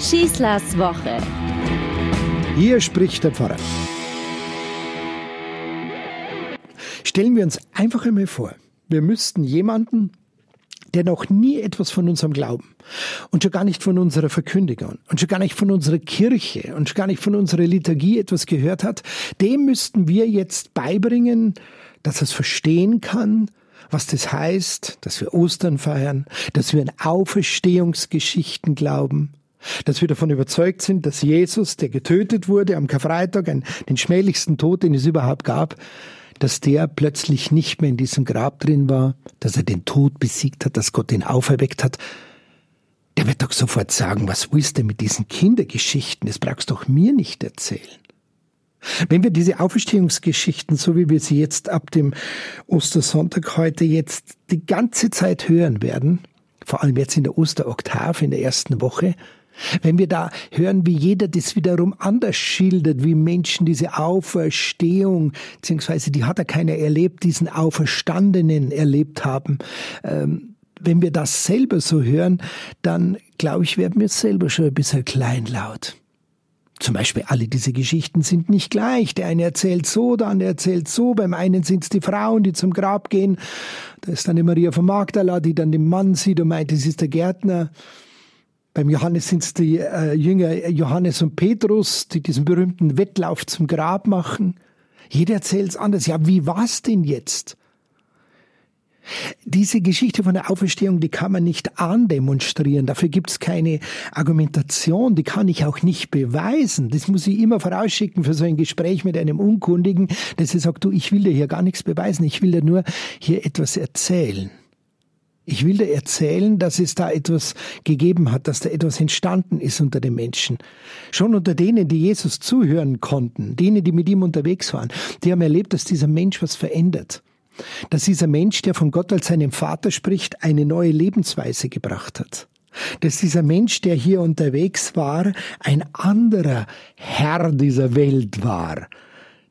Schießlers Woche. Hier spricht der Pfarrer. Stellen wir uns einfach einmal vor, wir müssten jemanden, der noch nie etwas von unserem Glauben und schon gar nicht von unserer Verkündigung und schon gar nicht von unserer Kirche und schon gar nicht von unserer Liturgie etwas gehört hat, dem müssten wir jetzt beibringen, dass er es verstehen kann, was das heißt, dass wir Ostern feiern, dass wir an Auferstehungsgeschichten glauben, dass wir davon überzeugt sind, dass Jesus, der getötet wurde am Karfreitag, den schmählichsten Tod, den es überhaupt gab, dass der plötzlich nicht mehr in diesem Grab drin war, dass er den Tod besiegt hat, dass Gott ihn auferweckt hat. Der wird doch sofort sagen, was willst du mit diesen Kindergeschichten? Das brauchst du doch mir nicht erzählen. Wenn wir diese Auferstehungsgeschichten, so wie wir sie jetzt ab dem Ostersonntag heute jetzt die ganze Zeit hören werden, vor allem jetzt in der Osteroktav in der ersten Woche, wenn wir da hören, wie jeder das wiederum anders schildert, wie Menschen diese Auferstehung, beziehungsweise die hat ja keiner erlebt, diesen Auferstandenen erlebt haben, ähm, wenn wir das selber so hören, dann glaube ich, werden wir selber schon ein bisschen kleinlaut. Zum Beispiel alle diese Geschichten sind nicht gleich. Der eine erzählt so, der andere erzählt so. Beim einen sind es die Frauen, die zum Grab gehen. Da ist dann die Maria von Magdala, die dann den Mann sieht und meint, es ist der Gärtner. Beim Johannes sind es die äh, Jünger Johannes und Petrus, die diesen berühmten Wettlauf zum Grab machen. Jeder erzählt es anders. Ja, wie war's denn jetzt? Diese Geschichte von der Auferstehung, die kann man nicht andemonstrieren. Dafür gibt es keine Argumentation. Die kann ich auch nicht beweisen. Das muss ich immer vorausschicken für so ein Gespräch mit einem Unkundigen, dass er sagt, du, ich will dir hier gar nichts beweisen. Ich will dir nur hier etwas erzählen. Ich will dir erzählen, dass es da etwas gegeben hat, dass da etwas entstanden ist unter den Menschen. Schon unter denen, die Jesus zuhören konnten, denen, die mit ihm unterwegs waren, die haben erlebt, dass dieser Mensch was verändert dass dieser Mensch, der von Gott als seinem Vater spricht, eine neue Lebensweise gebracht hat. Dass dieser Mensch, der hier unterwegs war, ein anderer Herr dieser Welt war.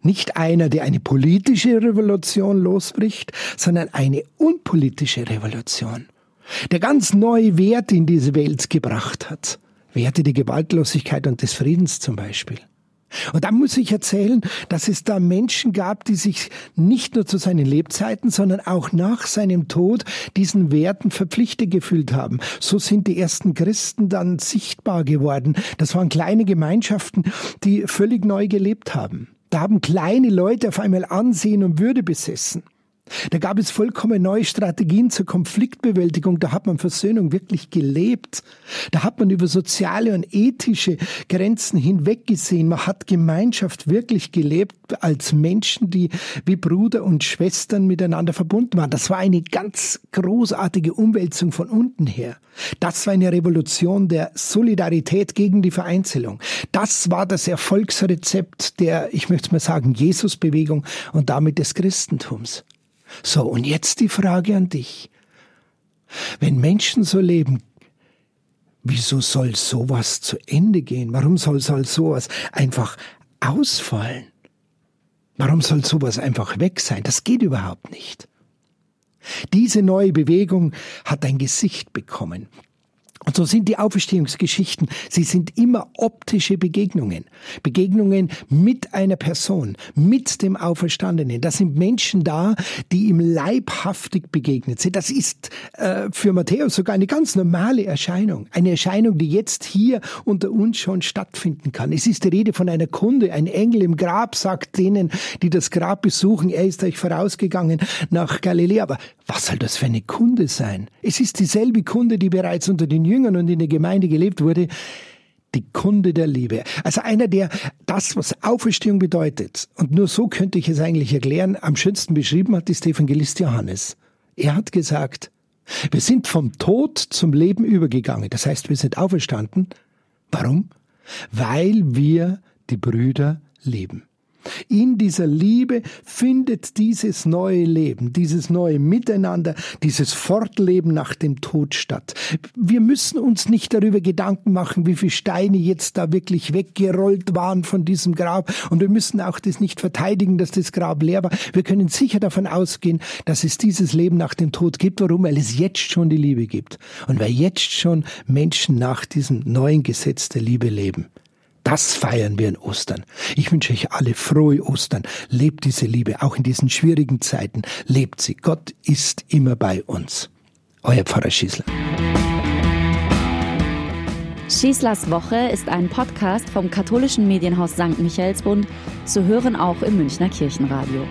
Nicht einer, der eine politische Revolution losbricht, sondern eine unpolitische Revolution. Der ganz neue Werte in diese Welt gebracht hat. Werte der Gewaltlosigkeit und des Friedens zum Beispiel. Und da muss ich erzählen, dass es da Menschen gab, die sich nicht nur zu seinen Lebzeiten, sondern auch nach seinem Tod diesen Werten verpflichtet gefühlt haben. So sind die ersten Christen dann sichtbar geworden. Das waren kleine Gemeinschaften, die völlig neu gelebt haben. Da haben kleine Leute auf einmal Ansehen und Würde besessen. Da gab es vollkommen neue Strategien zur Konfliktbewältigung. Da hat man Versöhnung wirklich gelebt. Da hat man über soziale und ethische Grenzen hinweggesehen. Man hat Gemeinschaft wirklich gelebt als Menschen, die wie Bruder und Schwestern miteinander verbunden waren. Das war eine ganz großartige Umwälzung von unten her. Das war eine Revolution der Solidarität gegen die Vereinzelung. Das war das Erfolgsrezept der, ich möchte mal sagen, Jesusbewegung und damit des Christentums. So, und jetzt die Frage an dich. Wenn Menschen so leben, wieso soll sowas zu Ende gehen? Warum soll, soll sowas einfach ausfallen? Warum soll sowas einfach weg sein? Das geht überhaupt nicht. Diese neue Bewegung hat ein Gesicht bekommen. Und so sind die Auferstehungsgeschichten, sie sind immer optische Begegnungen. Begegnungen mit einer Person, mit dem Auferstandenen. Da sind Menschen da, die ihm leibhaftig begegnet sind. Das ist äh, für Matthäus sogar eine ganz normale Erscheinung. Eine Erscheinung, die jetzt hier unter uns schon stattfinden kann. Es ist die Rede von einer Kunde. Ein Engel im Grab sagt denen, die das Grab besuchen, er ist euch vorausgegangen nach Galiläa. Aber was soll das für eine Kunde sein? Es ist dieselbe Kunde, die bereits unter den Jüngern und in der Gemeinde gelebt wurde. Die Kunde der Liebe. Also einer, der das, was Auferstehung bedeutet, und nur so könnte ich es eigentlich erklären, am schönsten beschrieben hat, ist Evangelist Johannes. Er hat gesagt, wir sind vom Tod zum Leben übergegangen. Das heißt, wir sind auferstanden. Warum? Weil wir die Brüder lieben. In dieser Liebe findet dieses neue Leben, dieses neue Miteinander, dieses Fortleben nach dem Tod statt. Wir müssen uns nicht darüber Gedanken machen, wie viele Steine jetzt da wirklich weggerollt waren von diesem Grab. Und wir müssen auch das nicht verteidigen, dass das Grab leer war. Wir können sicher davon ausgehen, dass es dieses Leben nach dem Tod gibt. Warum? Weil es jetzt schon die Liebe gibt. Und weil jetzt schon Menschen nach diesem neuen Gesetz der Liebe leben. Das feiern wir in Ostern. Ich wünsche euch alle frohe Ostern. Lebt diese Liebe, auch in diesen schwierigen Zeiten. Lebt sie. Gott ist immer bei uns. Euer Pfarrer Schießler. Schießlers Woche ist ein Podcast vom katholischen Medienhaus St. Michaelsbund, zu hören auch im Münchner Kirchenradio.